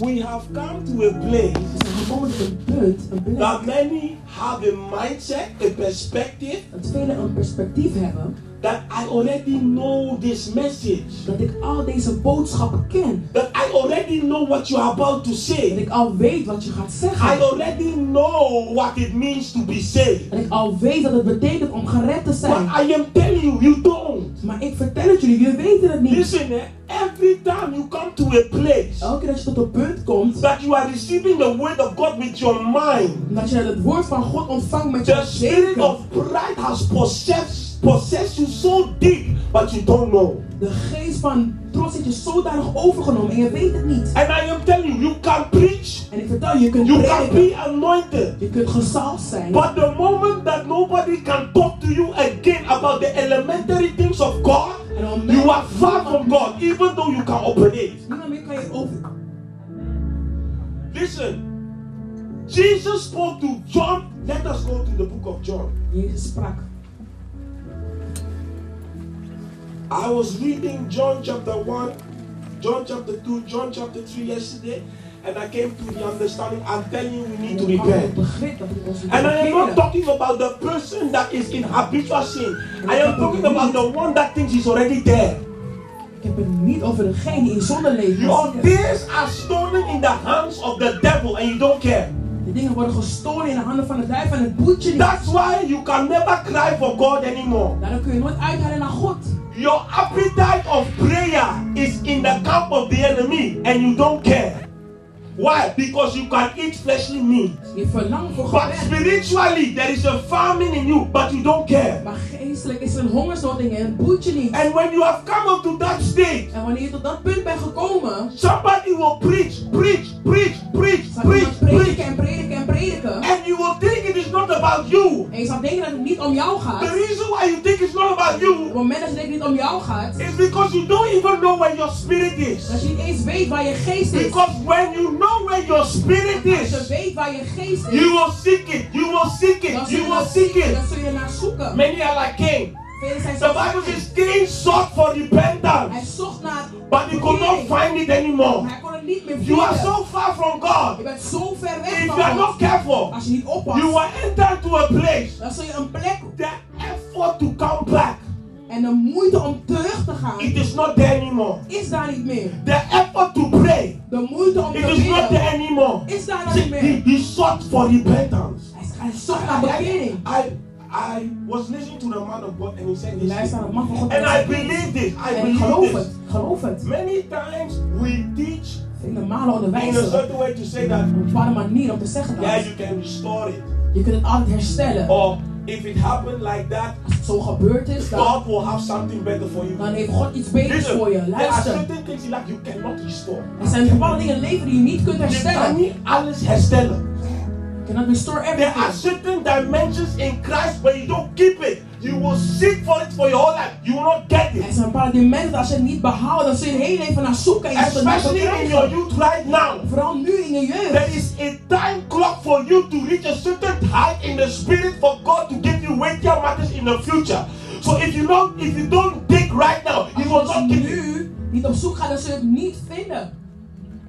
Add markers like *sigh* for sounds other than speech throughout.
we have come to a place We zijn gekomen tot een punt, een that many have a mindset, a perspective dat velen een perspectief hebben, that I already know this message. dat ik al deze boodschappen ken. That I already know what you're about to Dat say. ik al weet wat je gaat I zeggen. already know what it means to be saved. Dat ik al weet wat het betekent om gered te But zijn. I am telling you, you don't. Maar ik vertel het jullie, jullie weten het niet. Listen, eh, every time you come to a place Elke keer dat je tot een punt komt, that you are receiving the word of God with your mind, dat je het woord van God ontvangt met je the spirit denken. of pride has possessed, possessed you so deep, but you don't know. De geest van trots heeft je zodanig overgenomen en je weet het niet. And I am telling you, you can preach, En ik vertel je, je kunt you can be anointed. je kunt gezalfd zijn. But the moment that nobody can talk to you again about the elementary things of God, you are far from God, even though you can operate. Niemand meer kan je over. Listen, Jesus spoke to John. Let us go to the book of John. Jezus sprak. I was reading John chapter 1, John chapter 2, John chapter 3 yesterday, and I came to the understanding. I'm telling you, we need to En ik had het repent. begrip dat ik ons moet And I am not talking about the person that is in habitual sin. I am talking about the one that thinks he's already there. Ik heb het niet over degene in zonde leeft. Your days are stolen in the hands of the devil and you don't care. Dingen worden gestolen in de handen van de duivel en het boet je niet. That's why you can never cry for God anymore. Daardoor kun je nooit uithalen naar God. Your appetite of prayer is in the camp of the enemy and you don't care. Why? Because you can eat fleshly meat. Je verlangt voor But gebed. spiritually, there is a famine in you, but you don't care. Maar geestelijk is er een hongersnood in je en boet je niet. And when you have come up to that stage, En wanneer je tot dat punt bent gekomen, somebody will preach, preach, preach, preach, preach, prediken preach. en prediken en prediken. And you will think it is not about you. En je zal denken dat het niet om jou gaat. The reason why you think it's not about you het moment dat je denkt dat niet om jou gaat, is because you don't even know where your spirit is. dat je niet eens weet waar je geest is. Because when you know where your spirit Als je is, weet waar je geest you is, will seek it, you will seek it, you will dat seek dan it. zul je naar zoeken. Many are like Zijn The Bible says Cain sought for repentance, but he could not find it anymore. You are so far from God. If you are not careful, you will enter to a place. The effort to come back, en de moeite om terug te gaan, it is not there anymore. is daar niet meer. The effort to pray, De moeite om te it is not there anymore. is daar niet he, meer. he sought for repentance. Hij, hij zocht naar bekering. I, I was listening to the man of God and he said this. luister naar de man van God. And I believe this. I En ik geloof het. geloof het. Many times we teach Vele malen in a onderwijzen. certain way to say that, Op een bepaalde manier om te zeggen yeah, dat. you can restore it. Je kunt het altijd herstellen. Or if it happened like that, Als het zo gebeurd is, dan, God will have something better for you. dan heeft God iets beters Listen, voor je. there are Luister. certain things in life you cannot restore. Er zijn bepaalde dingen in leven die je niet kunt Je kan herstellen. niet alles herstellen. You cannot restore There are certain dimensions in Christ where you don't keep it. You will seek for it for your whole life. You will not get Er it. zijn bepaalde dimensies dat als je het niet behoudt, zul je het hele leven naar zoeken en je zult het Especially in your youth right now. Vooral nu in je jeugd. There is a time clock for you to reach a certain height in the spirit for God to give you weightier matters in the future. So if you don't, if you don't dig right now, He will not give you. nu niet op zoek gaat, dan zul je het niet vinden.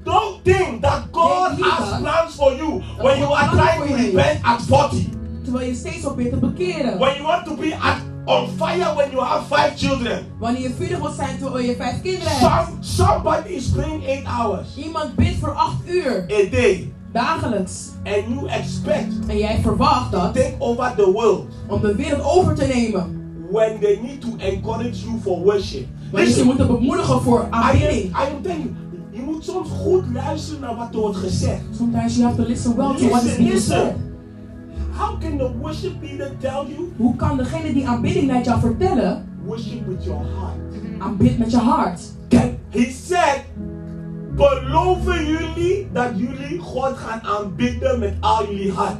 Don't think that God Denk has plans for you when you are trying to repent at 40. Terwijl je steeds probeert te bekeren. When you want to be at, on fire when you have five children. Wanneer je vurig wilt zijn terwijl je vijf kinderen hebt. Some, somebody is praying eight hours Iemand bidt voor acht uur. a day. Dagelijks. And you expect En jij verwacht dat take over the world om de wereld over te nemen. when they need to encourage you for worship. Wanneer ze moeten bemoedigen voor I am, aanbidding. I am telling you, je moet soms goed luisteren naar wat er wordt gezegd. Sometimes you have to listen well to what is being said. How can the worship leader tell you? Hoe kan degene die aanbidding leidt jou vertellen? Worship with your heart. Aanbid met je hart. Can, he said, beloven jullie dat jullie God gaan aanbidden met al jullie hart.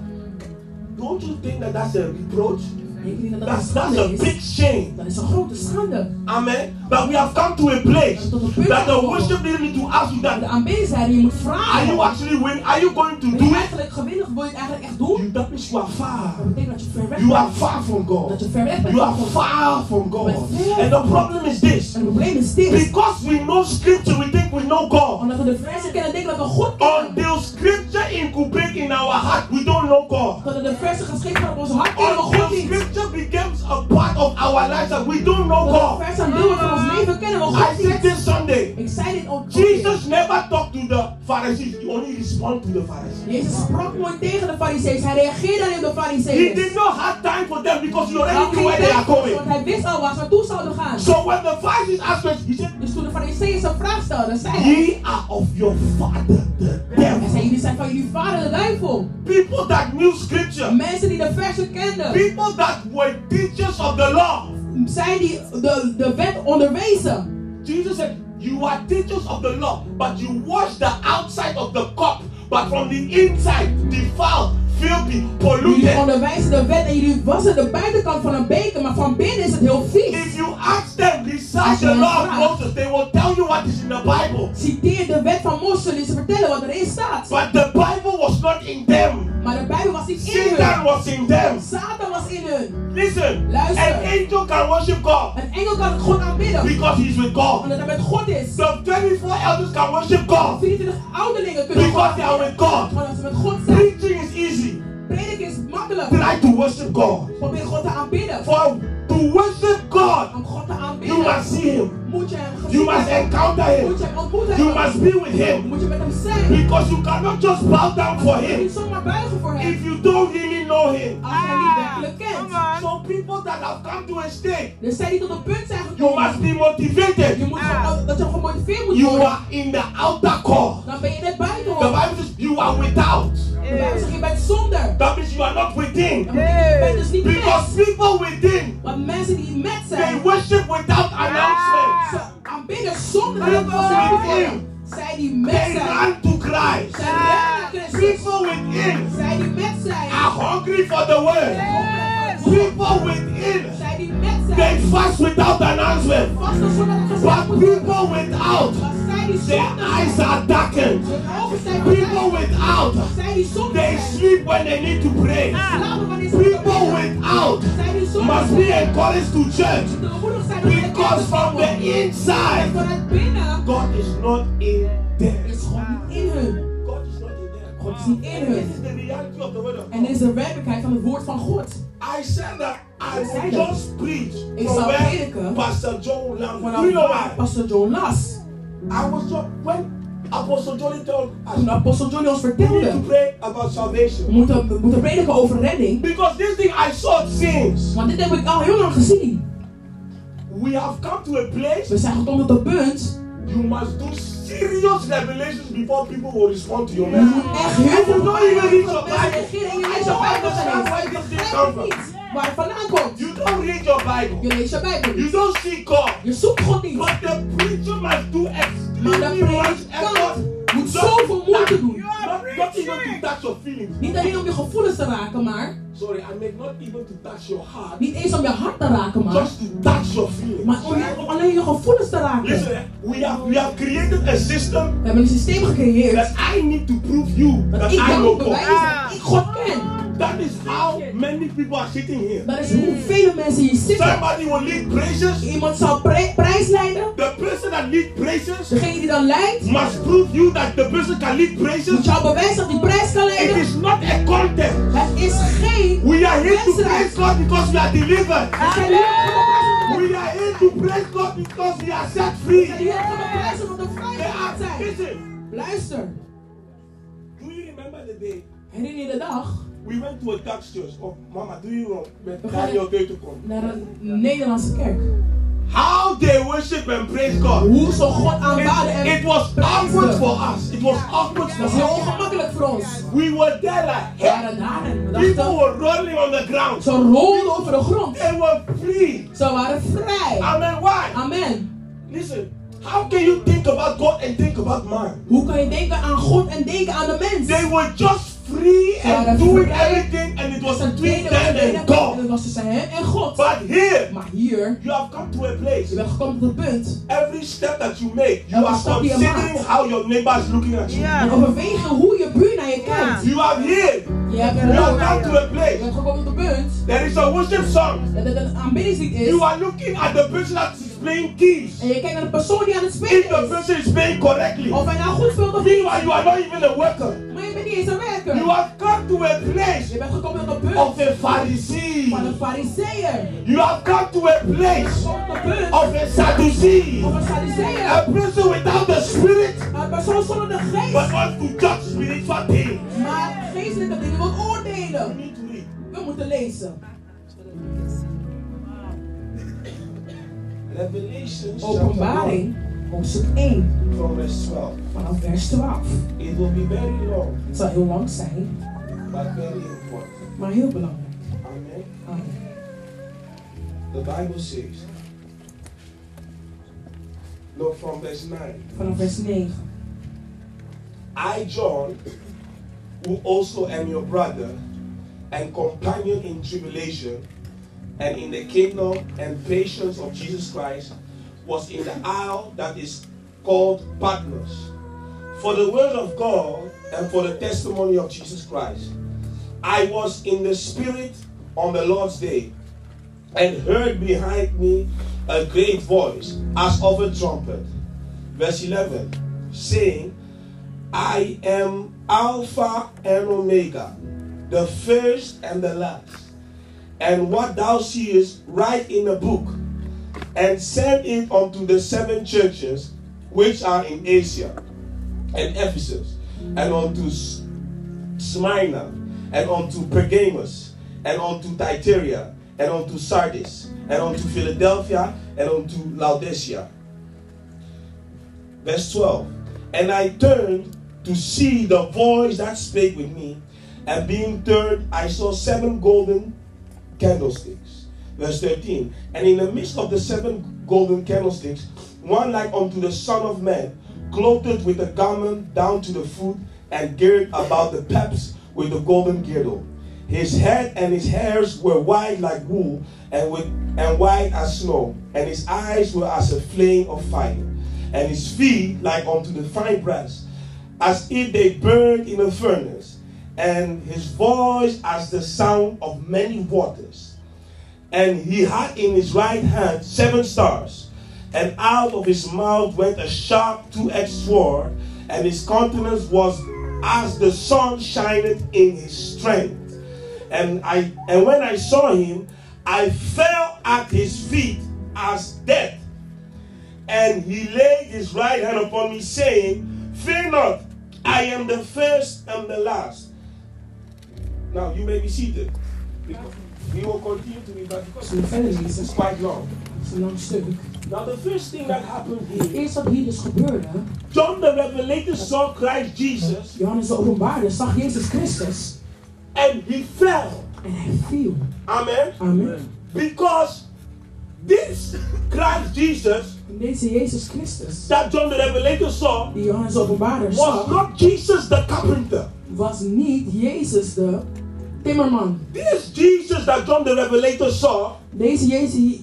Don't you think that that's a reproach? Ik denk dat dat een That's, that's a big shame. Dat is een grote schande. Amen. But we have come to a place that the worship leader need to ask you De that aanwezigheid, je moet are you actually win? Are you going to do it? eigenlijk gewillig? Wil je het eigenlijk echt doen? You, that means you are far. Dat betekent dat je ver weg You are far from Dat God. je ver weg bent You are far from God. And the problem is this. En het probleem is dit. Because we know scripture, we think we know God. Omdat we de versen kennen, denken dat we God kennen. Until scripture incubate in our heart, we don't know God. Totdat de geschreven worden op ons hart, kennen we God niet. scripture becomes a part of our lives that we don't know God. de versen een deel van ons leven, kennen we I God said niet. this Sunday. Ik zei dit ook. Jesus never talked to the Pharisees. He only responded to the Pharisees. Jezus sprak nooit tegen de fariseeën. Hij reageerde alleen op de He fariseeën. did not have time for them because he already knew where they are going. want hij wist al waar ze naartoe zouden gaan. So when the Pharisees asked us, he said, Dus toen de fariseeën zijn vraag stelden, zei hij. Ye are of your father, the Hij zei, devil. jullie zijn van jullie vader de duivel. People that knew scripture, Mensen die de versen kenden. people that were teachers of the law. Zij die de, de wet onderwezen. Jesus said, You are teachers of the law, but you wash the outside of the cup, but from the inside, defiled, filthy, Jullie polluted. onderwijzen de wet en jullie wassen de buitenkant van een beker, maar van binnen is het heel vies. If you ask them, recite the law of Moses, they will tell you what is in the Bible. Citeer de wet van Mozes, zullen ze vertellen wat erin staat. But the Bible was not in them. Maar de Bijbel was niet in Satan hun. was in them. Satan was in hun. Listen, Luister. an angel can worship God Een engel kan God aanbidden, because he's with God. omdat hij met God is. The 24 elders can worship God 24 ouderlingen kunnen because God they are with God. omdat ze met God zijn. Preaching is Try to worship God. Probeer God te aanbidden. For to worship God, Om God te you aanbidden, must see Him. moet je hem gezien You must encounter Him. Moet je hem ontmoet You must be with Him. Moet je met hem zijn. Because you cannot just bow down for Je moet Him niet zomaar buigen voor hem. if you don't really know Him. Als je hem niet werkelijk kent. Some people that have come to a state, Dus zij die tot een punt zijn you gekomen. must be Je motivated. moet gewoon, dat je gemotiveerd moet You worden. are in the outer core. Dan ben je net buiten The. Bible says you are without. Yes. That means you are not within. Yes. Because people within, they worship without announcement. People within. They run to Christ. People within are hungry for the word. People within, they fast without dat gezegd But people without, their eyes are darkened. People without, they sleep when they need to pray. People without must be encouraged to church because from the inside, God is not in them. is God is not in them. God is in hun. is the reality of the word of En dit is de werkelijkheid van het woord van God. I said that I will just preach from where Pastor John Do you know why? Pastor John las. I was just when Apostle Johnny told us Toen Apostel Johnny ons we need to vertelde, pray about we salvation. moeten, we moeten prediken over redding. Because this thing I saw since. Want dit heb ik al heel lang gezien. We have come to a place We zijn gekomen tot een punt. you must do serious revelations before people will respond to your Je message. echt heel veel Don't even read your mensen Bible. je Bijbel understand why niet. this Ik thing begrijp comes het from. niet waar het vandaan komt. You don't read your Bible. Je leest je Bijbel You niet. don't see God. Je zoekt God niet. But the preacher must do Maar extremely de much effort. moet zoveel to moeite doen. Not, not even to touch your feelings. Niet alleen om je gevoelens te raken, maar Sorry, I mean not even to touch your heart. niet eens om je hart te raken, maar, Just to touch your feelings. maar om, alleen je gevoelens te raken. Listen, we have we have created a system We hebben een systeem gecreëerd that I need to prove you dat that ik I know God. ik God ken. That is how many people are sitting here. Dat is hoe vele mensen hier zitten. Somebody will lead praises. Iemand zal prijs leiden. The person that lead praises Degene die dan leidt, must prove you that the person can lead moet praises. jou bewijzen dat die prijs kan It leiden. is not a contest. Het is geen We are here to praise God because we are delivered. We prijzen We are here to praise God because we are set free. We zijn hier om te prijzen omdat we are, zijn. listen, Luister, do you remember the day herinner je de dag we went to a Dutch church? Oh, Mama, do you know? Daniel gaan- going to come. naar een Nederlandse kerk. How they worship and praise God. Hoe ze God aanbaden en It, was awkward for us. It was awkward for is heel us. ongemakkelijk voor ons. We were there like, waren daar en people were rolling on the ground. ze rolden over de grond. They were free. Ze waren vrij. Amen. Why? Amen. Listen, how can you think about God and think about man? Hoe kan je denken aan God en denken aan de mens? They were just free and doing everything, and it was between them and en God. was tussen hen en God. But here, Maar hier, you have come to a je place. bent gekomen tot het punt. Every step that you make, you are je considering maakt. how your neighbor is looking at you. Ja. overwegen hoe je buur naar je kijkt. You are here. Je hebt You have come to a Je place. bent gekomen tot het punt There is a worship song. dat het een aanbiddingslied is. You are looking at the person that is playing keys. En je kijkt naar de persoon die aan het If the is. person is playing correctly. Of hij nou goed speelt of niet. You are not even a worker. Maar je bent niet eens een werker. You have come to a place Je bent gekomen tot punt of a Pharisee. van een fariseer. You have come to a place of a Sadducee. of een. A person without the spirit, Een persoon zonder de but geest. wants to judge spiritual things. Maar geestelijke dingen wil oordelen. We moeten lezen. Openbaring, hoofdstuk 1, from verse 12. vanaf vers 12. It will be very long, Het zal heel lang zijn, but very important. maar heel belangrijk. Amen. Amen. The Bible says, no, from verse 9. Vanaf vers 9. I, John, who also am your brother and companion in tribulation and in the kingdom and patience of Jesus Christ, was in the isle that is called Patmos. For the word of God and for the testimony of Jesus Christ. I was in the Spirit on the Lord's day and heard behind me a great voice as of a trumpet. Verse 11, saying, I am Alpha and Omega, the first and the last. And what thou seest, write in a book, and send it unto the seven churches which are in Asia, and Ephesus, and unto Smyrna, and unto Pergamos, and unto Thyatira, and unto Sardis, and unto Philadelphia, and unto Laodicea. Verse 12. And I turned to see the voice that spake with me, and being turned, I saw seven golden candlesticks. Verse 13. And in the midst of the seven golden candlesticks, one like unto the Son of Man, clothed with a garment down to the foot, and girt about the paps with a golden girdle. His head and his hairs were white like wool, and with and white as snow, and his eyes were as a flame of fire, and his feet like unto the fine brass, as if they burned in a furnace, and his voice as the sound of many waters. And he had in his right hand seven stars, and out of his mouth went a sharp two-edged sword, and his countenance was as the sun shineth in his strength. And I and when I saw him, I fell at his feet as dead. And he laid his right hand upon me, saying, Fear not, I am the first and the last. Now you may be seated. We will continue to be that because Zullen we verder this is quite long. Het is een lang stuk. Now the first thing that happened Het here, eerste wat hier dus gebeurde, John the Revelator saw Christ Jesus Johannes de openbaarde zag Jezus Christus and he fell. en hij viel. Amen. Amen. Because this Christ Jesus deze Jezus Christus, that John the Revelator saw die Johannes de openbaarder was not Jesus the carpenter. was niet Jezus de timmerman. This Jesus that John the Revelator saw Deze Jezus die,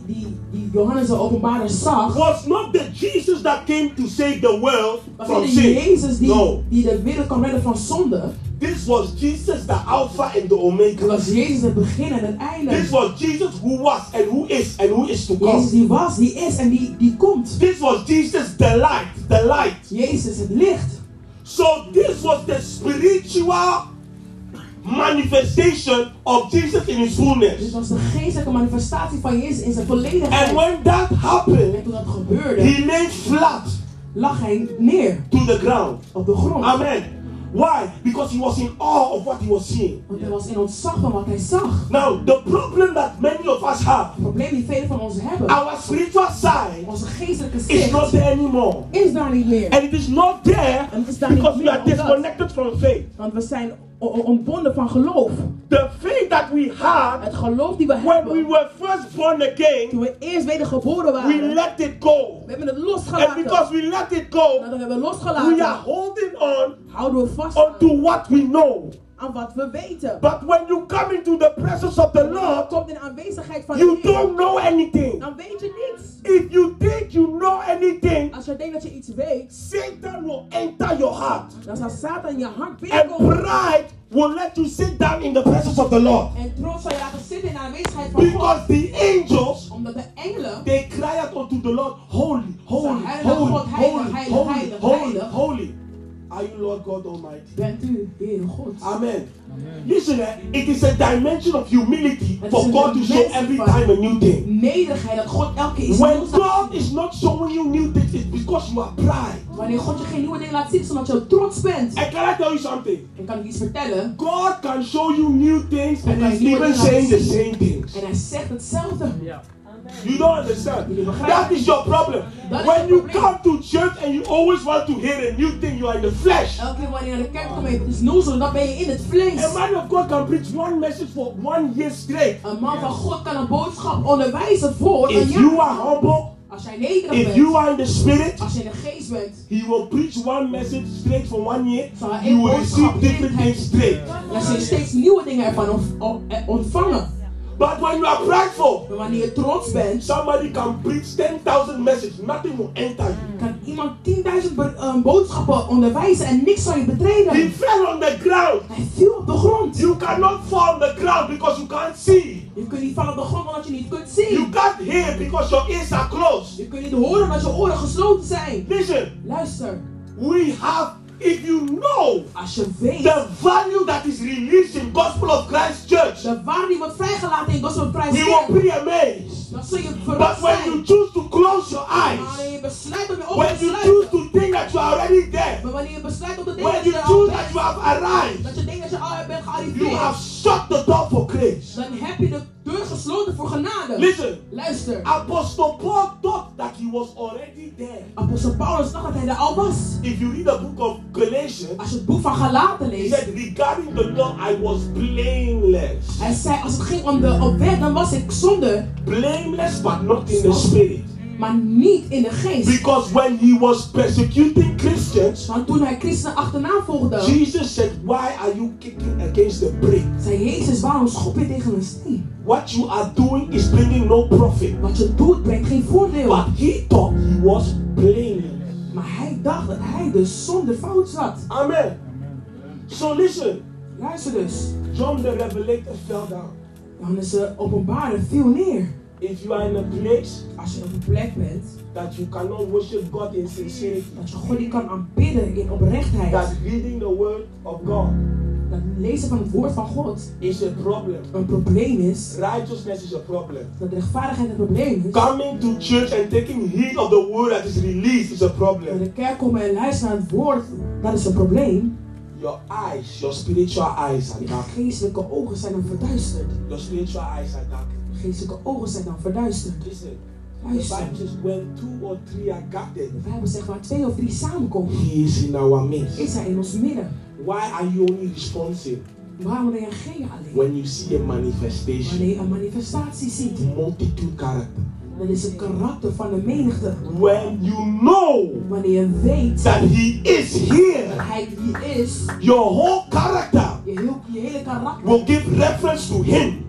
die, Johannes de openbaarder zag, was not the Jesus that came to save the world was from sin. Jezus die, No. die de wereld kan redden van zonde. This was Jesus, the Alpha and the Het Omega. was Jezus het begin en het einde. This was Jesus who was and who is and who is to Jezus come. die was, die is en die, die komt. This was Jesus, the light, the light. Jezus het licht. So this was the spiritual manifestation of Jesus in his Dit fullness. was de geestelijke manifestatie van Jezus in zijn volledigheid. And when that En happened, toen dat gebeurde, he lay flat lag hij neer to the ground. op de grond. Amen. Why? Because he was in awe of what he was seeing. Want hij was in ontzag van wat hij zag. Now, the problem that many of us have, Het probleem die velen van ons hebben, our spiritual side onze geestelijke is not zicht, there anymore. is daar niet meer. And it is not there En het is daar niet because we meer are disconnected from faith. Want we zijn ontbonden van geloof. The faith that we had Het geloof die we when we hebben, were first born again, toen we eerst wedergeboren we waren, let it go. we hebben het And losgelaten. because we let it go, we hebben we are losgelaten, holding on houden we vast onto what we know. Aan wat we weten. But when you come into the presence of the Lord, komt in de aanwezigheid van you de Heer, don't know anything. dan weet je niets. If you think you know anything, Als je denkt dat je iets weet, Satan will enter your heart. dan zal Satan je hart And binnenkomen. pride will let you sit down in the presence of the Lord. En trots zal je laten zitten in de aanwezigheid van God. Because the angels, Omdat de engelen, they cry out unto the Lord, Holy, holy, heilige holy, God, heilige, holy, heilige, holy, holy, heilige. holy. Are you Lord God Almighty? bent u, Heere God. Amen. Listen, eh, it is a dimension of humility Het for is een God to show dimensie every van time a new thing. Nederigheid, dat God elke keer When God is not showing you new things, it's because you are pride. Wanneer God je geen nieuwe dingen laat zien, is omdat je trots bent. And can I tell you something? En kan ik iets vertellen? God can show you new things and Okay, He's even saying the same things. En hij zegt hetzelfde. You don't understand. That is your problem. When you come to church and you always want to hear a new thing, you are in the flesh. Elke keer wanneer je naar de kerk komt, het is noezel, dan ben je in het vlees. A man of God can preach one message for one year straight. Een man van God kan een boodschap onderwijzen voor een If you are humble, Als jij nederig if you are in the spirit, als je in de geest bent, he will preach one message straight for one year. You will receive different things straight. Dan zul je steeds nieuwe dingen ervan eh, ontvangen. But when you are prideful, Maar wanneer je trots bent, somebody can preach 10,000 messages, nothing will enter you. kan iemand 10.000 be- eh, boodschappen onderwijzen en niks zal je betreden. He fell on the ground. Hij viel op de grond. You cannot fall on the ground because you can't see. Je kunt niet vallen op de grond omdat je niet kunt zien. You can't hear because your ears are closed. Je kunt niet horen omdat je oren gesloten zijn. Listen, Luister, we have, if you know als je weet the value that is released in Gospel of Christ Church, de waarde die wordt vrijgelaten in Gospel Prijs we will be amazed. dan zul je But when you choose to close your eyes, wanneer je besluit om je ogen when you choose to think that you are already there, maar wanneer je besluit om te denken when dat you je al choose that you have arrived, dat je denkt dat je al bent you have shut the door for grace. dan heb je de deur gesloten voor genade. Listen, Luister, Apostle Paul thought that he was already there. apostel Paulus dacht dat hij er al was. If you read the book of Galatians, Als je het boek van Galaten he leest, said, regarding the law, I was blameless. hij zei als het ging om de op weg, dan was ik zonde, Blameless, but not in the spirit. Maar niet in de geest. Because when he was persecuting Christians, Want toen hij christenen achterna volgde, Jesus said, Why are you kicking against the brick? zei Jezus, waarom schop je tegen een steen? What you are doing is bringing no profit. Wat je doet brengt geen voordeel. But he thought he was blameless. Maar hij dacht dat hij dus zonder fout zat. Amen. So listen, Luister dus. John the Revelator fell down. Johannes de openbare viel neer. If you are in a place Als je op een plek bent, that you cannot worship God in sincerity, dat je God niet kan aanbidden in oprechtheid. that reading the word of God Dat lezen van het woord van God is a problem. een probleem is. Righteousness is a problem. Dat rechtvaardigheid een probleem is. Coming to church and taking heed of the word that is released is a Naar problem. de kerk komen en luisteren naar het woord, dat is een probleem. Your eyes, your spiritual eyes are Je dark. geestelijke ogen zijn verduisterd. Your spiritual eyes are dark. Geestelijke ogen zijn dan verduisterd. Luister. De Bijbel zegt waar twee of drie samenkomen, He is in our midst. is hij in ons midden. Why are you only responding Waarom reageer je alleen? when you see a manifestation? Wanneer je een manifestatie ziet, Multitude character. dat is het karakter van de menigte. When you know Wanneer je weet that He is dat here, hij hier is, your whole character je, heel, je hele karakter will give reference to Him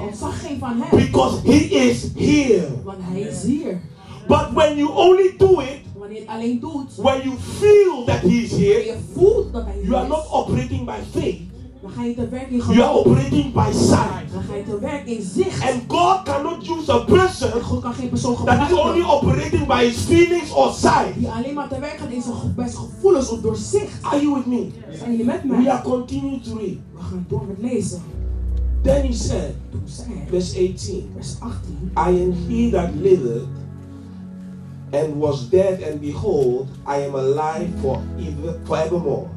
ontzag geven van hem. because He is here. Want hij is hier. But when you only do it Wanneer je alleen doet, when you feel that He is here, je voelt dat hij you hier are not operating by faith, dan ga je te werk in you are geloof. operating by sight. Dan ga je te werk in zicht. And God cannot use a person En God kan geen persoon that is only gebruiken operating by his feelings or sight. die alleen maar te werk gaat in zijn, zijn gevoelens of door zicht. Are you with me? Zijn jullie met We mij? are continuing to read. Then he said, verse 18, 18. I am he that liveth and was dead, and behold, I am alive for ever, forevermore.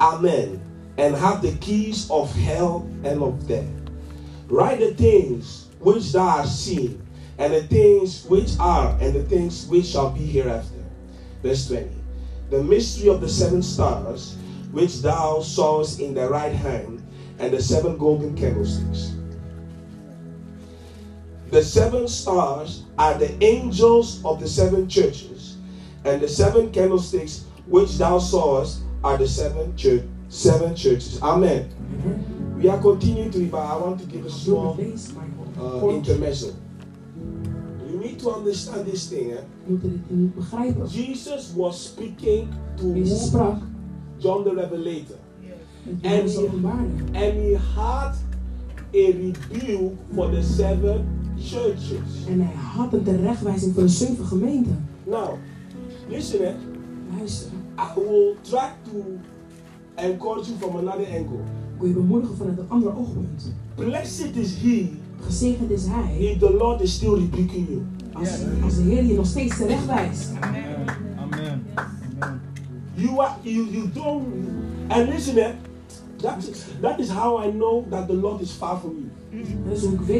Amen. And have the keys of hell and of death. Write the things which thou hast seen, and the things which are, and the things which shall be hereafter. Verse 20. The mystery of the seven stars, which thou sawest in the right hand, and the seven golden candlesticks. The seven stars are the angels of the seven churches, and the seven candlesticks which thou sawest are the seven church seven churches. Amen. We are continuing to but I want to give a small uh, intermezzo. You need to understand this thing. Eh? We moeten dit niet begrijpen. Jesus was speaking to who? John the Revelator, die- openbaarde. and he had a rebuke for the seven churches. En hij had een terechtwijzing voor de zeven gemeenten. Now, listen, eh? Luister, I will try to encourage you from another angle. ik wil je bemoedigen vanuit een ander oogpunt. Blessed is he Gezegend is hij if the Lord is still rebuking you. als, als de Heer je nog steeds terecht wijst. Amen. Amen. Amen. You are you you don't and listen eh, that is that is how I know that the Lord is far from you.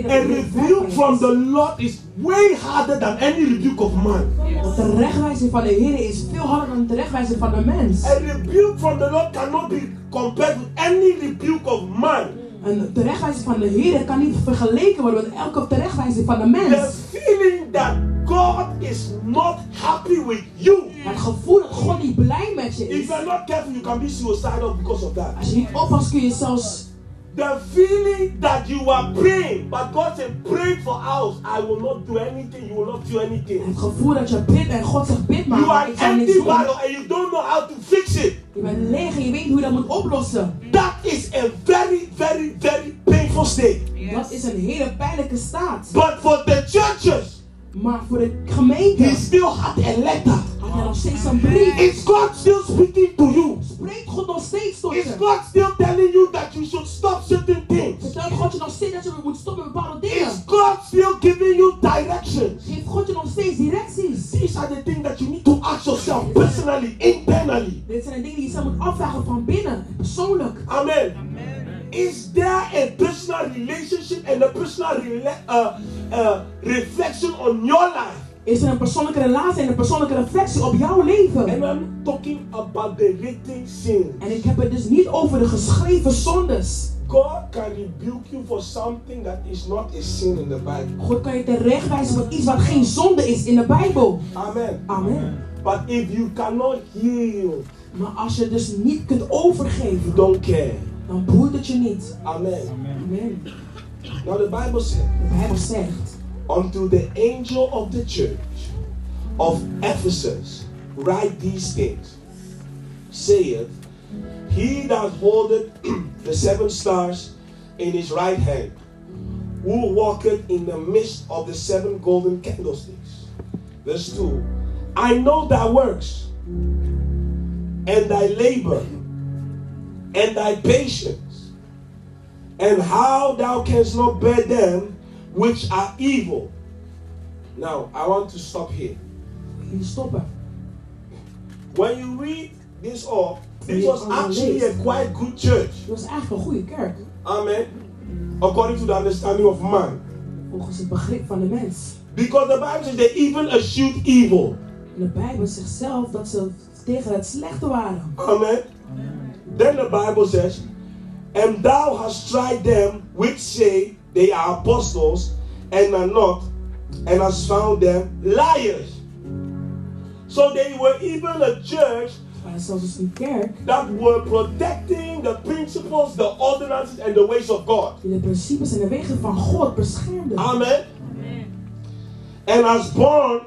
A rebuke from the Lord is way harder than any rebuke of man. Want de terechtwijzing van de Heer is veel harder dan de terechtwijzing van de mens. A rebuke from the Lord cannot be compared with any rebuke of man. Een terechtwijzing van de Heer kan niet vergeleken worden met elke terechtwijzing van de The mens. feeling that God is not happy with you. Het gevoel dat God niet blij met je If is. you're not careful, you can be suicidal because of that. Als je niet oppast kun je zelfs The feeling that you are praying, but God said, pray for us. I will not do anything. You will not do anything. het gevoel dat je bidt en God zegt bid maar. You are empty bottle and you don't know how to fix it. Je bent leeg en je weet niet hoe je dat moet oplossen. That is a very, very, very painful state. Dat is een hele pijnlijke staat. But for the churches, Maar voor de gemeente he still had a letter. had hij nog steeds een brief. Is God still speaking to you? Spreekt God nog steeds tot Is je? God still telling you that you should stop certain things? Vertelt God je nog steeds dat je moet stoppen met bepaalde dingen? Is God still giving you directions? Geeft God je nog steeds directies? These are the things that you need to ask yourself personally, internally. Dit zijn de dingen die je zelf moet afvragen van binnen, persoonlijk. Amen. Is there a personal relationship and a personal rela- uh, uh, reflection on your life? Is er een persoonlijke relatie en een persoonlijke reflectie op jouw leven? And I'm talking about the written sins. En ik heb het dus niet over de geschreven zondes. God can rebuke you for something that is not a sin in the Bible. God kan je terechtwijzen voor iets wat geen zonde is in de Bijbel. Amen. Amen. But if you cannot yield, Maar als je dus niet kunt overgeven, you don't care. Dan boeit het je niet. Amen. Amen. Amen. Now the Bible says, De Bijbel zegt, unto the angel of the church of Ephesus write these things. Saith, he that holdeth *clears throat* the seven stars in his right hand, who walketh in the midst of the seven golden candlesticks. Verse 2 I know thy works, and thy labor, and thy patience, and how thou canst not bear them which are evil. Now, I want to stop here. hier stoppen. When you read this off, this was actually a quite good church. Het was eigenlijk een goede kerk, Amen. According to the understanding of man. volgens het begrip van de mens. Because the Bible says they even eschewed evil. En de Bijbel zegt zelf dat ze tegen het slechte waren. Amen. Then the Bible says, And thou hast tried them which say they are apostles and are not, and hast found them liars. So they were even a church Het waren zelfs dus een kerk that were protecting the principles, the ordinances, and the ways of God. die de principes en de wegen van God beschermde. Amen. And has borne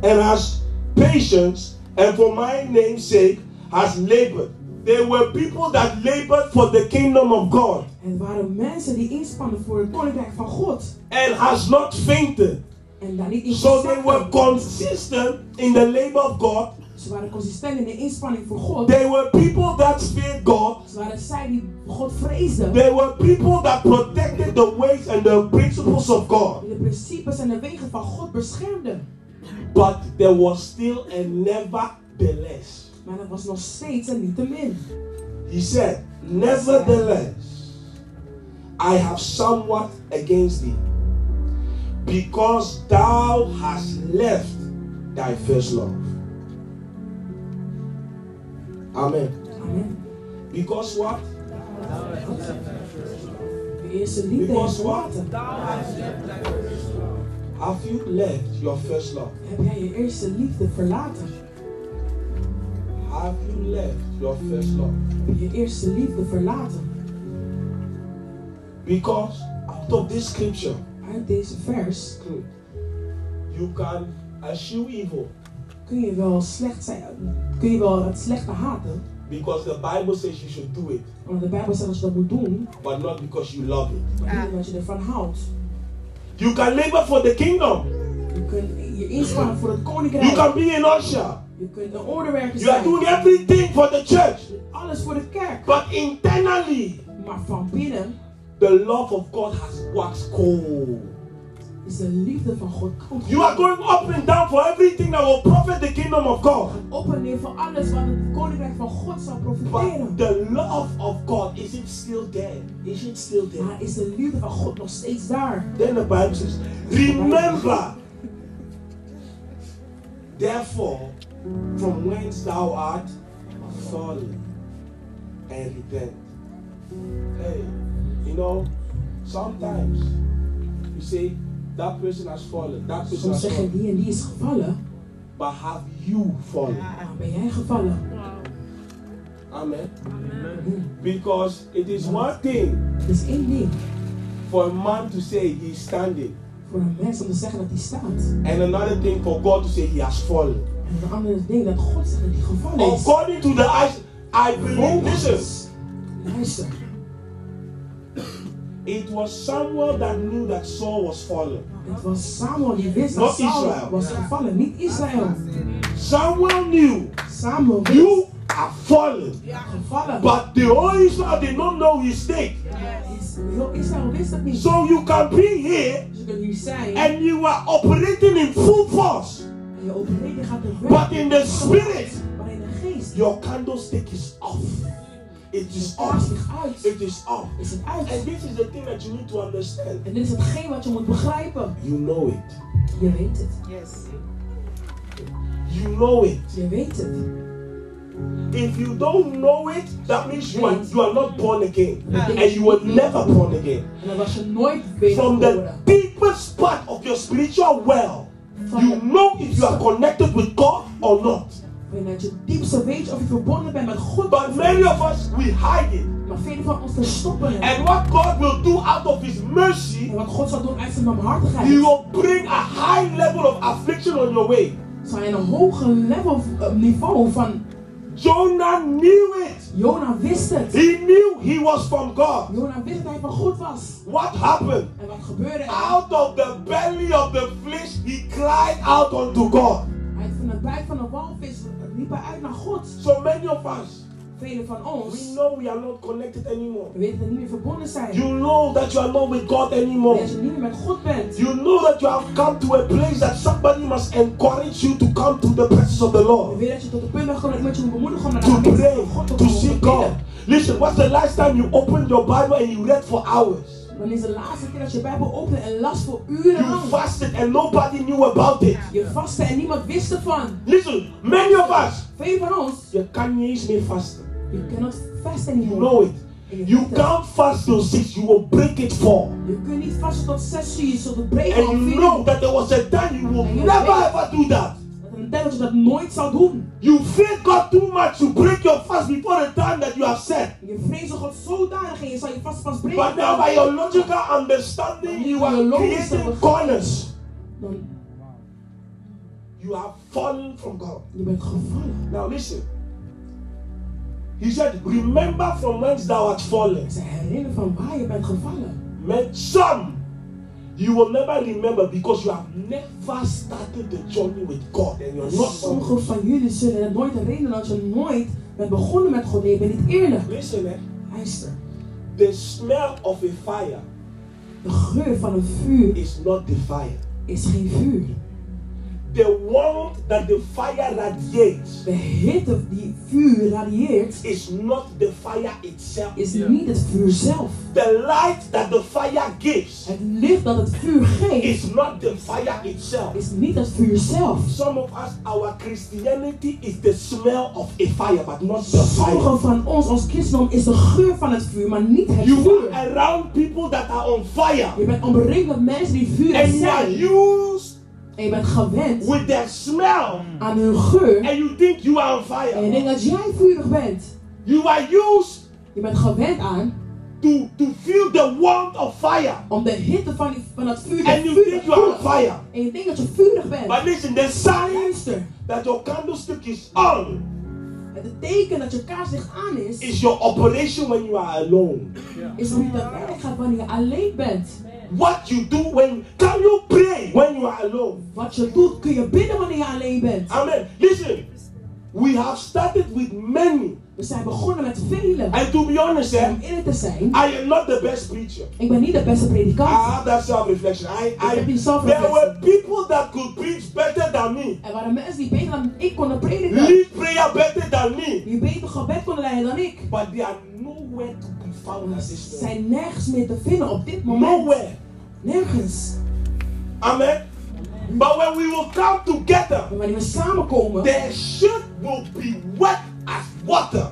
and has patience, and for my name's sake has labored. They were people that labored for the kingdom of God En het waren mensen die inspannen voor het koninkrijk van God. and has not fainted. En daar niet in So they were consistent in the labor of God. Ze waren consistent in de inspanning voor God. They were people that feared God. Ze waren zij die God vreesden. They were people that protected the ways and the principles of God. De principes en de wegen van God beschermden. But there was still a nevertheless. Maar dat was nog steeds een niettemin. He said, Nevertheless, I have somewhat against thee, because thou hast left thy first love. Amen. Amen. Because what? Because what? Have you left your first love? Heb jij je eerste liefde verlaten? Have you left your first love? Heb je eerste liefde verlaten? Because out of this scripture, Uit deze vers you can eschew evil. kun je wel slecht zijn, kun je wel het slechte haten. Because the Bible says you should do it, Want de Bijbel zegt dat je dat moet doen, but not because you love it. maar niet omdat je ervan houdt. You can labor for the kingdom. Je kunt je inspannen voor het You koninkrijk. can be an usher. Je kunt een orderwerker You are doing everything for the church. Alles voor de kerk. But internally, Maar van binnen the love of God has waxed cold. is de liefde van God koud. You are going up and down for everything that will profit the kingdom of God. op en neer voor alles wat het koninkrijk van God zal profiteren. But the love of God, is it still there? Is it still there? Maar is de liefde van God nog steeds daar? Then the Bible says, Remember, *laughs* therefore, from whence thou art fallen, and repent. Hey, you know, sometimes you say that person has fallen, that person Soms has zeg je fallen, die en die is gevallen. but have you fallen? Maar ben jij gevallen? Amen. Because it is one thing Het is één ding for a man to say he is standing, voor een mens om te zeggen dat hij staat. and another thing for God to say he has fallen. En ding dat God zegt dat hij gevallen is. According to the eyes, I believe, Volgens. Luister. it was Samuel that knew that Saul was fallen. Het was Samuel die wist dat Saul Israel. was gevallen, niet Israël. Samuel knew Samuel wist you are fallen, gevallen. but the whole Israel did not know his state. Is- Heel Israël wist dat niet. So you can be here Dus je kunt hier zijn and you are operating in full force, but in the spirit, Maar in de geest your candlestick is off. It is off. It is off. Is het uit. And this is the thing that you need to understand. En dit is hetgeen wat je moet begrijpen. You know it. Je weet het. Yes. You know it. Je weet het. If you don't know it, that means you are, you are not born again. And you were never born again. En dan was je nooit beter From the deepest part of your spiritual well, you know if you are connected with God or not. Vanuit je diepste weet je of je verbonden bent met God. But many of us, we hide it. Maar velen van ons verstoppen het. And what God will do out of His mercy, En wat God zal doen uit zijn barmhartigheid. He will bring a high level of affliction on your way. Zal je een hoger level, eh, niveau van Jonah knew it. Jona wist het. He knew he was from God. Jona wist dat hij van God was. What happened? En wat gebeurde er? Out of the belly of the fish, he cried out unto God. Uit van de buik van de walvis riep hij uit naar God. So many of us, Velen van we ons know we are not connected anymore. we weten dat we niet meer verbonden zijn. You know that you are not with God anymore. Dat je niet meer met God bent. You know that you have come to a place that somebody must encourage you to come to the presence of the We Lord. weten dat je tot het punt bent gekomen dat iemand je moet bemoedigen om naar de To pray, God to seek God. Listen, what's the last time you opened your Bible and you read for hours? Dan is de laatste keer dat je Bijbel opende en las voor uren You fasted and nobody knew about it. Je vastte en niemand wist ervan. Listen, many of us, Velen van ons, you can't eens meer vasten. Je cannot fast You anymore. know it. You can't fast till six, you will break it four. Je kunt niet vasten tot 6 uur, je zult het breken And you 4 know that there was a time you will you never ever do that. Dat je dat nooit zal doen. You fear God too much to break your fast before the time that you have set. Je vreest God zodanig en je zal je vast vast breken. But now by your logical understanding, you are creating corners. You have fallen from God. je bent gevallen. Now listen. He said, Remember from whence thou art fallen. Ze herinneren van waar je bent gevallen. Man, some you will never remember because you have never started the journey with God and you're not Sommigen van jullie zullen het nooit herinneren dat je nooit bent begonnen met God. Nee, je bent niet eerlijk. Listen, eh? Luister. The smell of a fire De geur van een vuur is not the fire. is geen vuur. The warmth that the fire radiates De hitte die vuur radieert is not the fire itself. is niet het vuur zelf. The light that the fire gives Het licht dat het vuur geeft is not the fire itself. is niet het vuur zelf. Some of us, our Christianity is the smell of a fire, but not the fire. Sommigen van ons als christendom is de geur van het vuur, maar niet het You vuur. are around people that are on fire. Je bent omringd met mensen die vuur And you zijn. En je bent gewend with their smell aan hun geur. and you think you are on En je fire. denkt dat jij vurig bent. You are used Je bent gewend aan to, to feel the warmth of fire. om de hitte van, die, van dat vuur te And you vurig think you are on fire. En je denkt dat je vurig bent. But listen, the sign Luister. that your candlestick is on Het teken dat je kaarslicht aan is, is your operation when you are alone. is hoe je te werk gaat wanneer je alleen bent. What you do when can you pray when you are alone? Wat je doet, kun je bidden wanneer je alleen bent. Amen. Listen, we have started with many. We zijn begonnen met velen. And to be honest, eh, om eerlijk te zijn, I am not the best preacher. ik ben niet de beste I predikant. have that self-reflection. I, I, heb die there were people that could preach better than me, Er waren mensen die beter dan ik konden prediken. lead prayer better than me, Die beter gebed konden leiden dan ik. but they are nowhere to zijn nergens meer te vinden op dit moment. Nowhere. Nergens. Amen. But when we will come together, Maar wanneer we samenkomen, their shirt will be wet as water.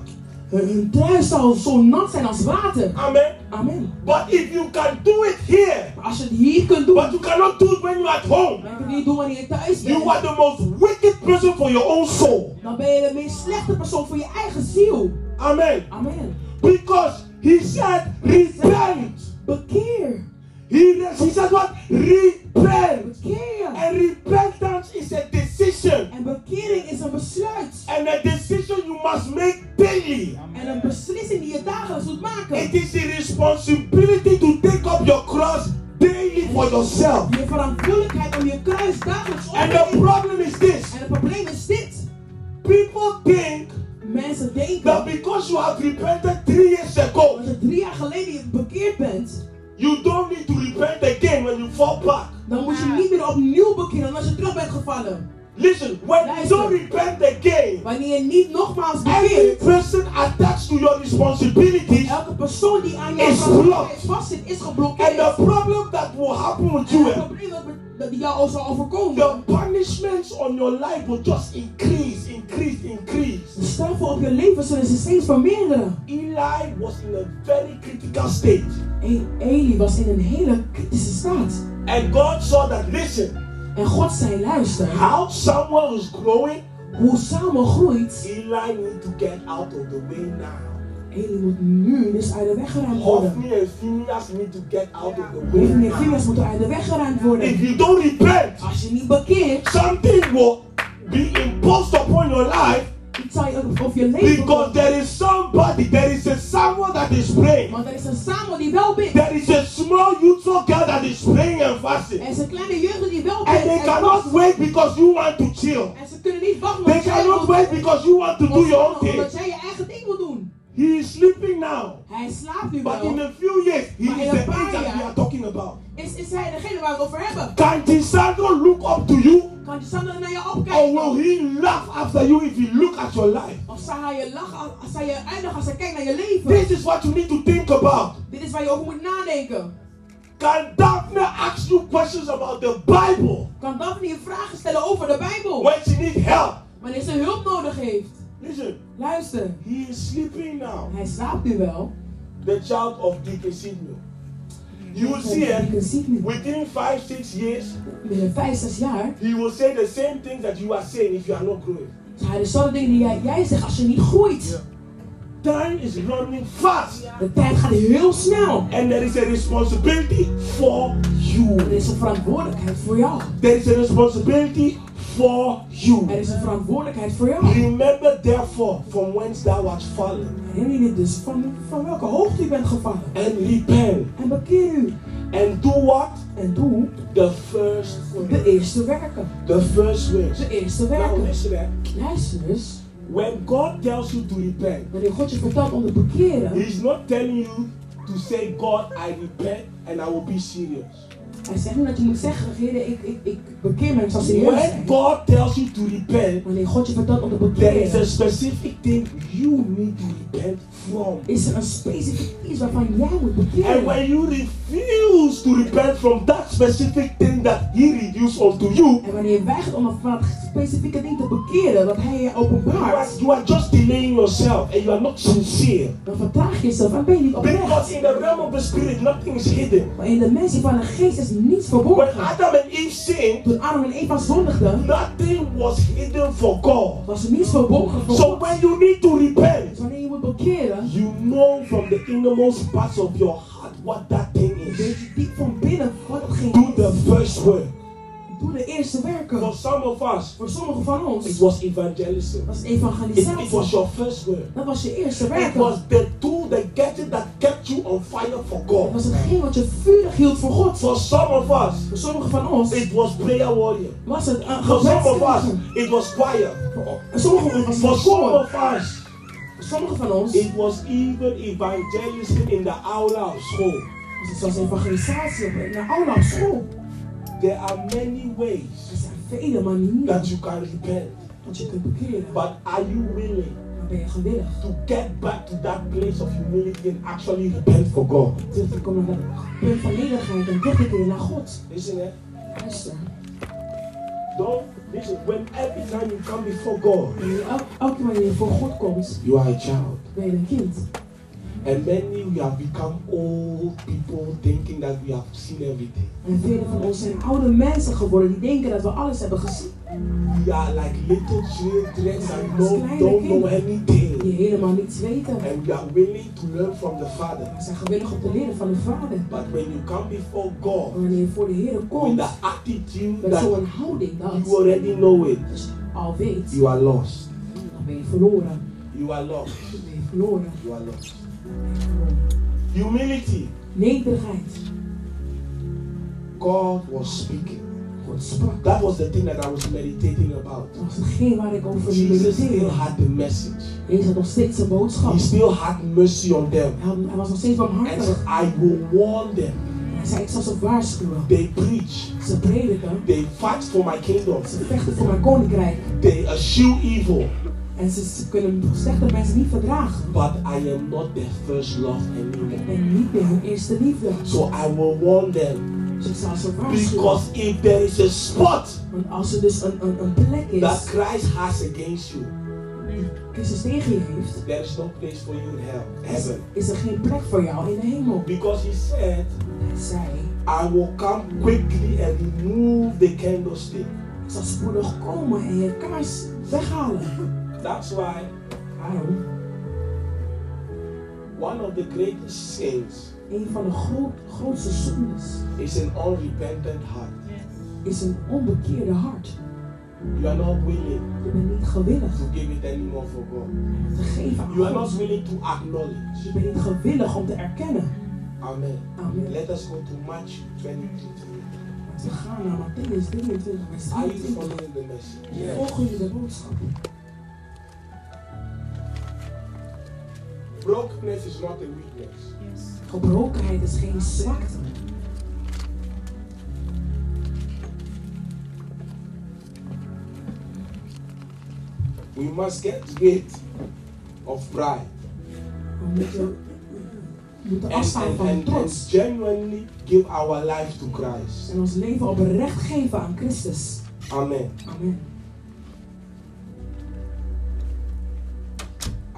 hun, trui zal zo nat zijn als water. Amen. Amen. But if you can do it here, Maar als je het hier kunt doen, but you cannot do it when you're at home, je kunt het niet doen wanneer je thuis you bent, are the most wicked person for your own soul. dan ben je de meest slechte persoon voor je eigen ziel. Amen. Amen. Because he said, repent. Bekeer. He, he said what? Repent. Was in a very critical state, En Eli was in een hele kritische staat. and God saw that. Listen, En God zei, luister, how Samuel is growing, hoe Samuel groeit, Eli need to get out of the way now. Eli moet nu dus uit de weg geruimd worden. Hophni and Phineas need to get out of the way Hoefni en. Phineas moeten uit de weg geruimd If worden. you don't repent, Als je niet bekeert, something will be imposed upon your life op je leven because there is somebody, there is a someone that is praying. Want er is een Samuel die wel bidt. There is a small youthful girl that is praying and fasting. Er is een kleine jeugd die wel And bidt. they en cannot vast. wait because you want to chill. En ze kunnen niet wachten They cannot wait because you want to do your own thing. Omdat jij je eigen ding wil doen. He is sleeping now. Hij slaapt nu But in wel. a few years, he Maar is the age that we are talking about. Is, is hij degene waar we het over hebben? Can Tisandro look up to you? Kan die Sander naar je Or will opkijken? he laugh after you if he look at your life? Of zal hij je lachen, hij je eindigen als hij kijkt naar je leven? This is what you need to think about. Dit is waar je over moet nadenken. Can Daphne ask you questions about the Bible Kan Daphne je vragen stellen over de Bijbel? when she needs help? Wanneer ze hulp nodig heeft. Listen, Luister, he is sleeping now. hij slaapt nu wel. The child of Deacon Sidney. You will see zien nu. within five, six years, Binnen 5, 6 jaar he will say the same things that you are saying if you are not growing. zal hij dezelfde dingen die jij, jij zegt als je niet groeit. Time is running fast, De tijd gaat heel snel. and there is a responsibility for you. Er is een verantwoordelijkheid voor jou. There is a responsibility for you. Er is een verantwoordelijkheid voor jou. Remember, therefore, from whence thou art fallen, Herinner je dus van, van welke hoogte u bent gevallen. and repent, En bekeer u. and do what? En doe The first de work. eerste werken. The first works. De eerste Now werken. listen, eh? Luister when God tells you to repent, Wanneer God je vertelt om te bekeren. He's not telling you to say, God, I repent and I will be serious. Hij zegt niet dat je moet zeggen, Heer, ik, ik, ik bekeer me, ik zal serieus When. God tells you to repent, Wanneer God je vertelt om te there is a bekeren. specific thing you need to repent from. Is er een specifiek iets waarvan jij moet And bekeren. when you refuse to repent from that specific thing that He reveals unto you, En wanneer je weigert om van dat specifieke ding te bekeren, wat hij je you are, openbaart. you are just delaying yourself and you are not sincere. Dan vertraag je jezelf en ben je niet oprecht. Because in the realm of the spirit, nothing is hidden. Maar in de dimensie van de geest is niets When verborgen. Adam and Eve sinned, Toen Adam en Eva zondigden, nothing was hidden for God. was er niets verborgen voor So God. when you need to repent, Dus wanneer je moet bekeren, you know from the innermost parts of your heart what that thing weet is. je diep van binnen wat het ging. Do the first work. Doe de eerste For werken. some of us, Voor sommigen van it ons was evangelism. was het It, it was evangelisatie. your first work. Dat was je eerste It werken. was the tool, the gadget that kept you on fire for Het God. was hetgeen wat je vurig hield voor God. For some of us, Voor sommigen van ons it was prayer warrior. was het een For some of us, it was choir. En sommigen van ons For was some of us, sommigen van ons it was even evangelism in the aula of school. was het zelfs evangelisatie op naar aula op school. There are many ways Er zijn vele manieren that you can repent. dat je kunt bekeren. But are you willing Maar ben je gewillig to get back to that place of humility and actually repent for God? terug te komen naar dat punt van nederigheid en terug te keren naar God? Listen, eh? Luister. Don't listen. When every time you come before God, En elke, elke keer wanneer je voor God komt, you are a child. And many we have become old people thinking that we have seen everything. En vele van ons zijn oude mensen geworden die denken dat we alles hebben gezien. We are like little children that don't, don't know anything. Die helemaal niets weten. And we are willing to learn from the Father. We zijn gewillig om te leren van de Vader. But when you come before God wanneer je voor de Heer with komt, the attitude met that zo'n houding dat you already know it, dus al weet, you are lost. dan ben je verloren. You are lost. Dan ben je verloren. You are lost. Humility. Nederigheid. God was speaking. God sprak. That was the thing that I was meditating about. Dat was hetgeen waar ik over Jesus still mediteerde. had the message. Jezus had nog steeds zijn boodschap. He still had mercy on them. Hij, was nog steeds And barmhartig. said, I will warn them. Hij zei, ik zal ze waarschuwen. They preach. Ze prediken. They fight for my kingdom. Ze vechten voor mijn koninkrijk. They eschew evil. En ze, ze kunnen slechte mensen niet verdragen. But I am not their first love Ik anymore. ben niet meer hun eerste liefde. So I will warn them. Dus ik zal ze waarschuwen. Because if there is a spot Want als er dus een, een, een plek that is Christ has against you, Christus tegen je heeft, there is no place for you in hell, is, heaven. is er geen plek voor jou in de hemel. Because he said, Hij zei, I will come quickly and remove the candlestick. ik zal spoedig komen en je kaars weghalen. That's why Waarom? one of the greatest sins Een van de groot, grootste zondes is an unrepentant heart. is een onbekeerde hart. You are not willing Je bent niet gewillig to give it anymore for God. te geven aan You are not God. willing to acknowledge. Je bent niet gewillig om te erkennen. Amen. Amen. Let us go to Matthew 22. We gaan naar Matthäus 23, vers Are you 23. following the message? Volgen jullie de boodschap? Brokenness is not a weakness. Gebrokenheid is geen zwakte. We must get rid of pride We moeten, we moeten and, afstaan and, van and, and trots. genuinely give our life to Christ. En ons leven oprecht geven aan Christus. Amen. Amen.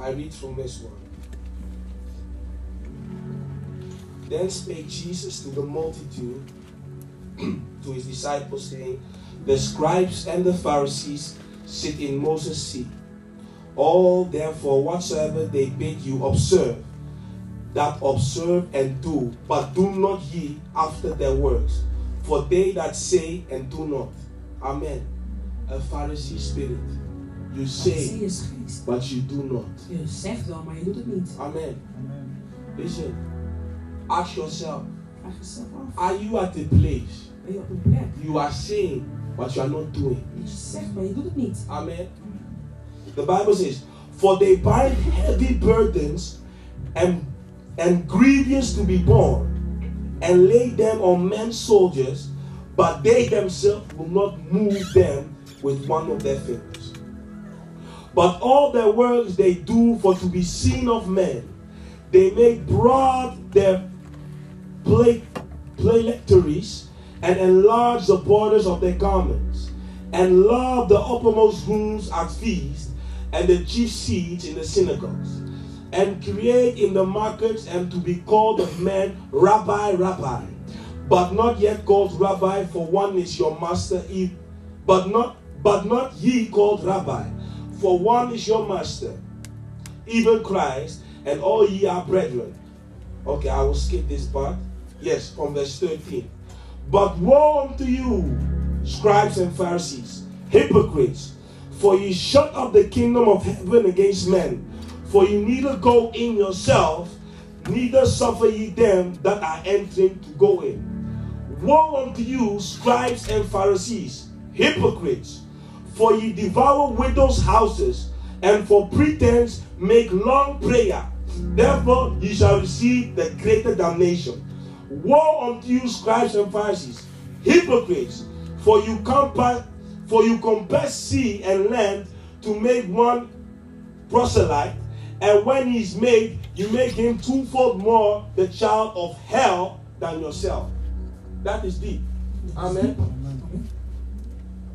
I read from this one. Then spake Jesus to the multitude, *clears throat* to his disciples, saying, The scribes and the Pharisees sit in Moses' seat. All therefore whatsoever they bid you observe, that observe and do, but do not ye after their works. For they that say and do not. Amen. A Pharisee spirit. You say, je but you do not. Je zegt wel, maar je doet het niet. Amen. Amen. Listen. Ask yourself, are you at a place Ben je op een plek? you are saying but you are not doing? Je zegt, maar je doet het niet. Amen. The Bible says, For they bind heavy burdens and and grievous to be borne, and lay them on men's soldiers, but they themselves will not move them with one of their fingers. But all their works they do for to be seen of men. They make broad their phylacteries and enlarge the borders of their garments, and love the uppermost rooms at feasts and the chief seats in the synagogues, and create in the markets and to be called of men Rabbi, Rabbi. but not yet called rabbi, for one is your master, but not but not ye called rabbi, for one is your master, even Christ, and all ye are brethren. Okay, I will skip this part. Yes, from verse 13. But woe unto you, scribes and Pharisees, hypocrites, for ye shut up the kingdom of heaven against men. For ye neither go in yourself, neither suffer ye them that are entering to go in. Woe unto you, scribes and Pharisees, hypocrites, for ye devour widows' houses, and for pretense make long prayer. Therefore ye shall receive the greater damnation. Woe unto you, scribes and Pharisees, hypocrites, for you compass, for you compass sea and land to make one proselyte, and when he is made, you make him twofold more the child of hell than yourself. That is deep. Amen.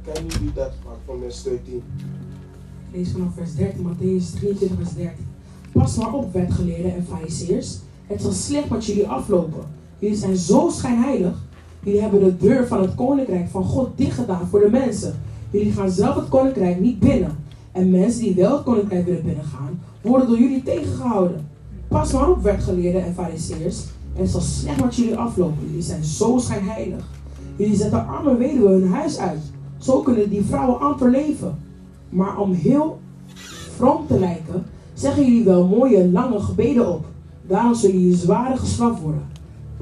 Can you read that part from verse 13? Ik lees vanaf vers 13, Matthäus 23, vers 13. Pas maar op, wetgeleerden en fariseërs. Het zal slecht met jullie aflopen. Jullie zijn zo schijnheilig. Jullie hebben de deur van het koninkrijk van God dichtgedaan voor de mensen. Jullie gaan zelf het koninkrijk niet binnen. En mensen die wel het koninkrijk willen binnengaan, worden door jullie tegengehouden. Pas maar op, wetgeleerden en fariseërs. Het zal slecht met jullie aflopen. Jullie zijn zo schijnheilig. Jullie zetten arme weduwen hun huis uit. Zo kunnen die vrouwen amper leven. Maar om heel vroom te lijken, zeggen jullie wel mooie lange gebeden op. Daarom zullen jullie zwaarder gestraft worden.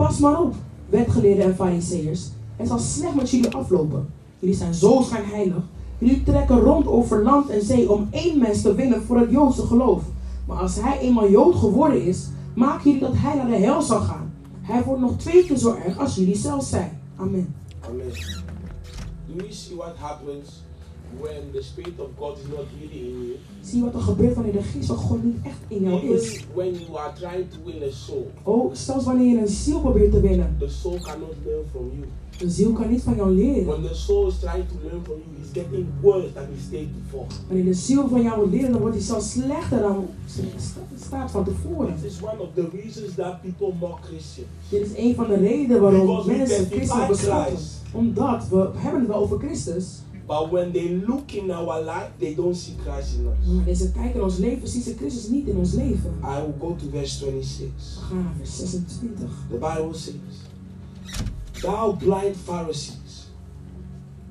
Pas maar op, wetgeleerden en fariseërs. Het zal slecht met jullie aflopen. Jullie zijn zo schijnheilig. Jullie trekken rond over land en zee om één mens te winnen voor het Joodse geloof. Maar als hij eenmaal Jood geworden is, maken jullie dat hij naar de hel zal gaan. Hij wordt nog twee keer zo erg als jullie zelf zijn. Amen. Amen. Do you see what happens when the Spirit of God is not really in you? Zie wat er gebeurt wanneer de geest van God niet echt in jou is? When you are trying to win a soul, Oh, zelfs wanneer je een ziel probeert te winnen. the soul cannot learn from you. De ziel kan niet van jou leren. When the soul is trying to learn from you, it's getting worse than it stayed before. Wanneer de ziel van jou wil leren, dan wordt hij zelfs slechter dan staat van tevoren. This is one of the reasons that people mock Christians. Dit is een van de redenen waarom Because mensen Christus beschatten. Omdat we hebben het wel over Christus. But when they look in our life, they don't see Christ in us. Maar deze kijken in ons leven, zien ze Christus niet in ons leven. I will go to verse 26. We gaan naar vers 26. The Bible says, Thou blind Pharisees,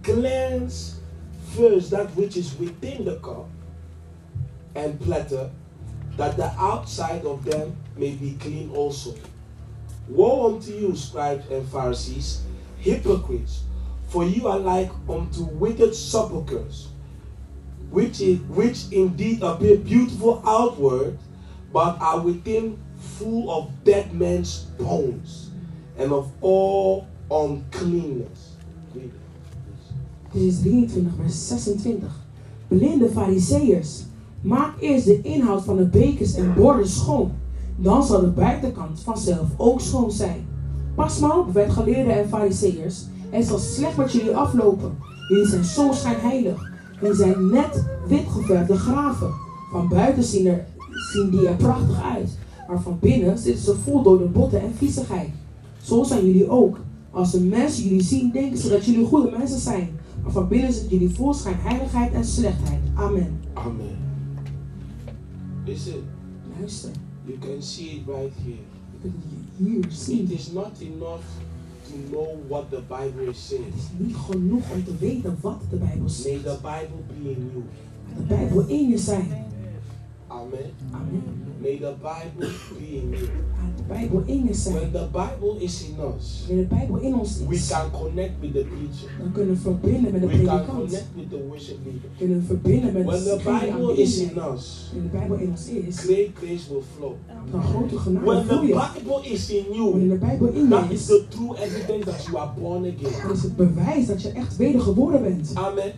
cleanse first that which is within the cup and platter, that the outside of them may be clean also. Woe unto you, scribes and Pharisees, hypocrites, for you are like unto wicked sepulchres, which, which indeed appear beautiful outward, but are within full of dead men's bones and of all uncleanness. Dit is 23, vers 26. Blinde fariseërs, maak eerst de inhoud van de bekers en borden schoon. Dan zal de buitenkant vanzelf ook schoon zijn. Pas maar op, wetgeleerden en fariseërs. Het zal slecht met jullie aflopen. Jullie zijn zo schijnheilig. Jullie zijn net wit geverfde graven. Van buiten zien, er, zien die er prachtig uit. Maar van binnen zitten ze vol dode botten en viezigheid. Zo zijn jullie ook. Als de mensen jullie zien, denken ze dat jullie goede mensen zijn. Maar van binnen zitten jullie vol schijnheiligheid en slechtheid. Amen. Amen. Listen, Luister, you can see it right here. kunt het hier It zien. is not enough to know what the Bible is saying. Het is niet genoeg om te weten wat de Bijbel May zegt. the Bible be in you. Maar de Bijbel in je zijn. Amen. Amen. May the Bible be in you. De Bijbel in je When zijn. the Bible is in us, Wanneer de Bijbel in ons we is, can connect with the preacher. dan kunnen we verbinden met de We can predikant. connect with the worship leader. Kunnen we verbinden met When the degene die Bible is in aanbidden. us, Wanneer de Bijbel in ons is, great grace will flow. dan grote genade When the je. Bible is in Wanneer you, de Bijbel in je that is is, the true evidence that you are born again. dan is het bewijs dat je echt wedergeboren bent. Amen.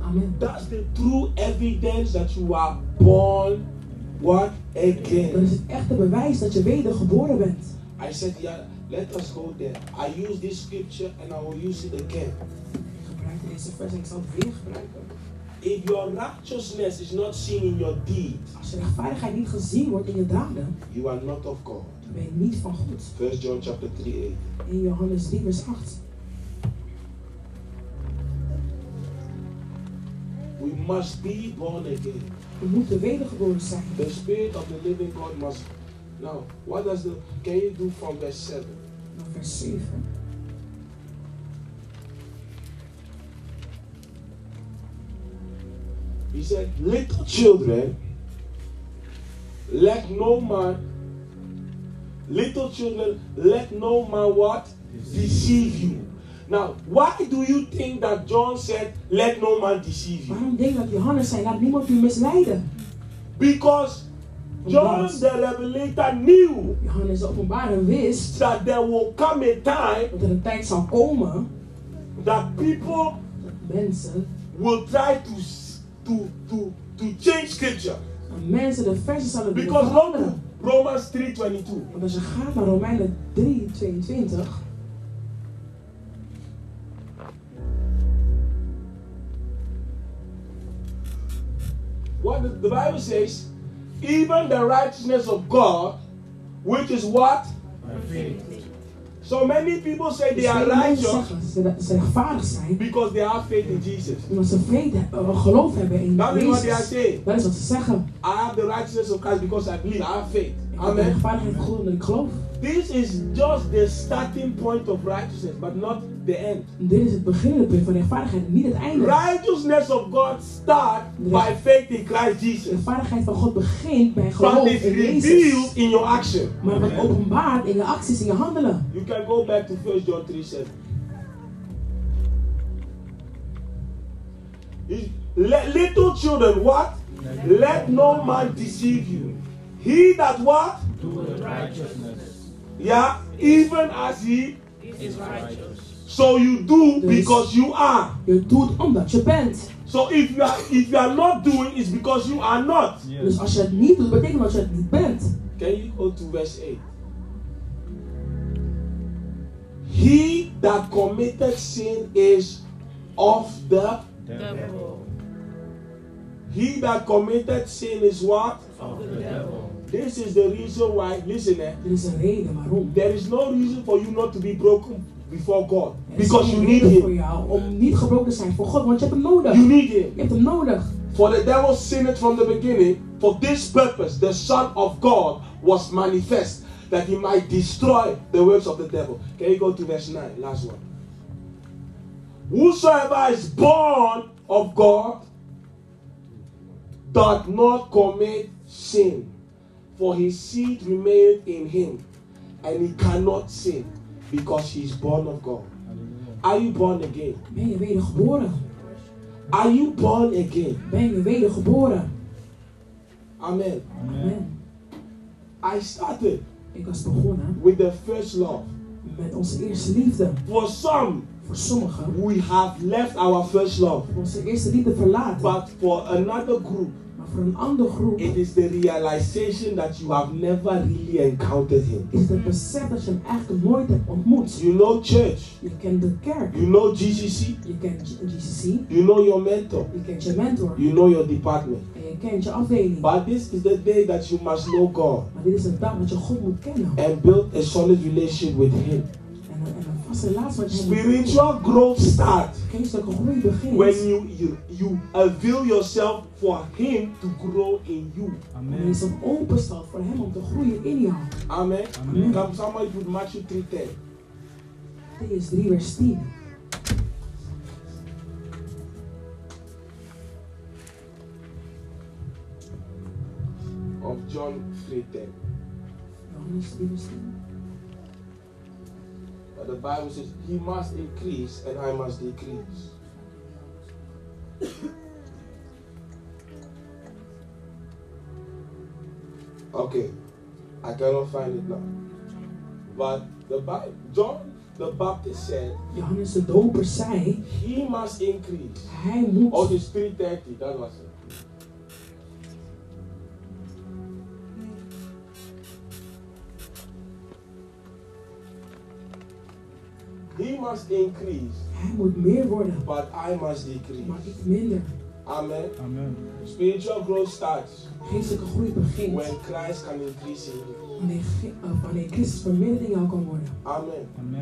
Amen. That's the true evidence that you are born what Dan again. is het echte bewijs dat je wedergeboren bent. I said, yeah, let us go there. I use this scripture and I will use it again. Ik gebruik deze vers en ik zal het weer gebruiken. if your righteousness is not seen in your deeds, Als je rechtvaardigheid niet gezien wordt in je daden, you are not of God. dan ben je niet van God. 1 John chapter 3 8. In Johannes 3 vers 8. We must be born again. We moeten wedergeboren zijn. The spirit of the living God must. Now, what does the. Can you do from verse 7? Dan vers 7. He said, Little children, let no man, little children, let no man what? Deceive you. Now, why do you think that John said, Let no man deceive you? Waarom denk je dat Johannes zei, laat niemand u misleiden? Because John the Revelator knew Johannes de openbarer wist that there will come a time dat er een tijd zal komen that people dat mensen, will try to to to to change scripture. dat mensen de versen zullen Because Romans 3:22. Want als je gaat naar Romeinen 3, What the, Bible says, even the righteousness of God, which is what? So many people say they are righteous zeggen ze- dat ze rechtvaardig zijn, because they have faith in Jesus. omdat ze vrede geloof hebben in That is what they are saying. Dat is wat ze zeggen. I have the righteousness of Christ because I believe. I have faith. Ik heb de Amen. rechtvaardigheid van God omdat. This is just the starting point of righteousness, but not the end. Dit is het beginnende punt van rechtvaardigheid, niet het einde. Righteousness of God start by faith in Christ De Jesus, rechtvaardigheid van God begint bij but geloof it's in revealed Jezus. in your action. Maar wordt openbaard in je acties, in je handelen. You can go back to 1 John 3 7. Little children, what? Let no man deceive you. He that what? Doeth righteousness. Yeah, even as he. Is righteous. So you do Dus- because you are. Je doet omdat je bent. So if you are if you are not doing, it's because you are not. Dus als je het niet doet, betekent dat je het niet bent. Can you go to verse 8? He that committed sin is of the Devil. He that committed sin is what? Of the devil. This is the reason why, listen, eh, Er is een reden waarom. there is no reason for you not to be broken before God. Because you need reden voor Him. jou om niet gebroken te zijn voor God, want je hebt hem nodig. You need Him. Je hebt hem nodig. For the devil sinned from the beginning. For this purpose, the Son of God was manifest that he might destroy the works of the devil. Can you go to verse 9? Last one. Whosoever is born of God doth not commit sin, for his seed remaineth in him, and he cannot sin because he is born of God. Are you born again? Ben je wedergeboren? Are you born again? Ben je wedergeboren? Amen. Amen. I started Ik was begonnen with the first love. met onze eerste liefde. For some, Voor sommigen we have left our first love. onze eerste liefde verlaten. But for another group, Maar voor een andere groep it is the realization that you have never really encountered Him. is het besef dat je hem eigenlijk nooit hebt ontmoet. You know church, Je kent de kerk. you know GCC, Je kent GCC. you know your mentor, Je kent je mentor. you know your department. En je kent je afdeling. But this is the day that you must know God Maar dit is een dag dat je God moet kennen. and build a solid relationship with Him. En en een vaste relatie met hem. moet Spiritual growth starts Geestelijke groei begint. when you, you you avail yourself for Him to grow in you. Amen. zich openstelt voor hem om te groeien in jou. Amen. Amen. Come somebody put Matthew 3:10. Dit is 3 vers 10. of John 3:10. Johannes 3 vers 10. But the Bible says he must increase and I must decrease. Okay, I cannot find it now. But the Bible, John the Baptist said Johannes de Doper zei, he must increase. hij moet... Oh, it's 330, that was it. He must increase, Hij moet meer worden, but I must maar decrease. ik minder. Amen. Amen. Spiritual growth starts Geestelijke groei begint when Christ can increase in you. wanneer, uh, wanneer Christus verminderd in jou kan worden. Amen. Amen.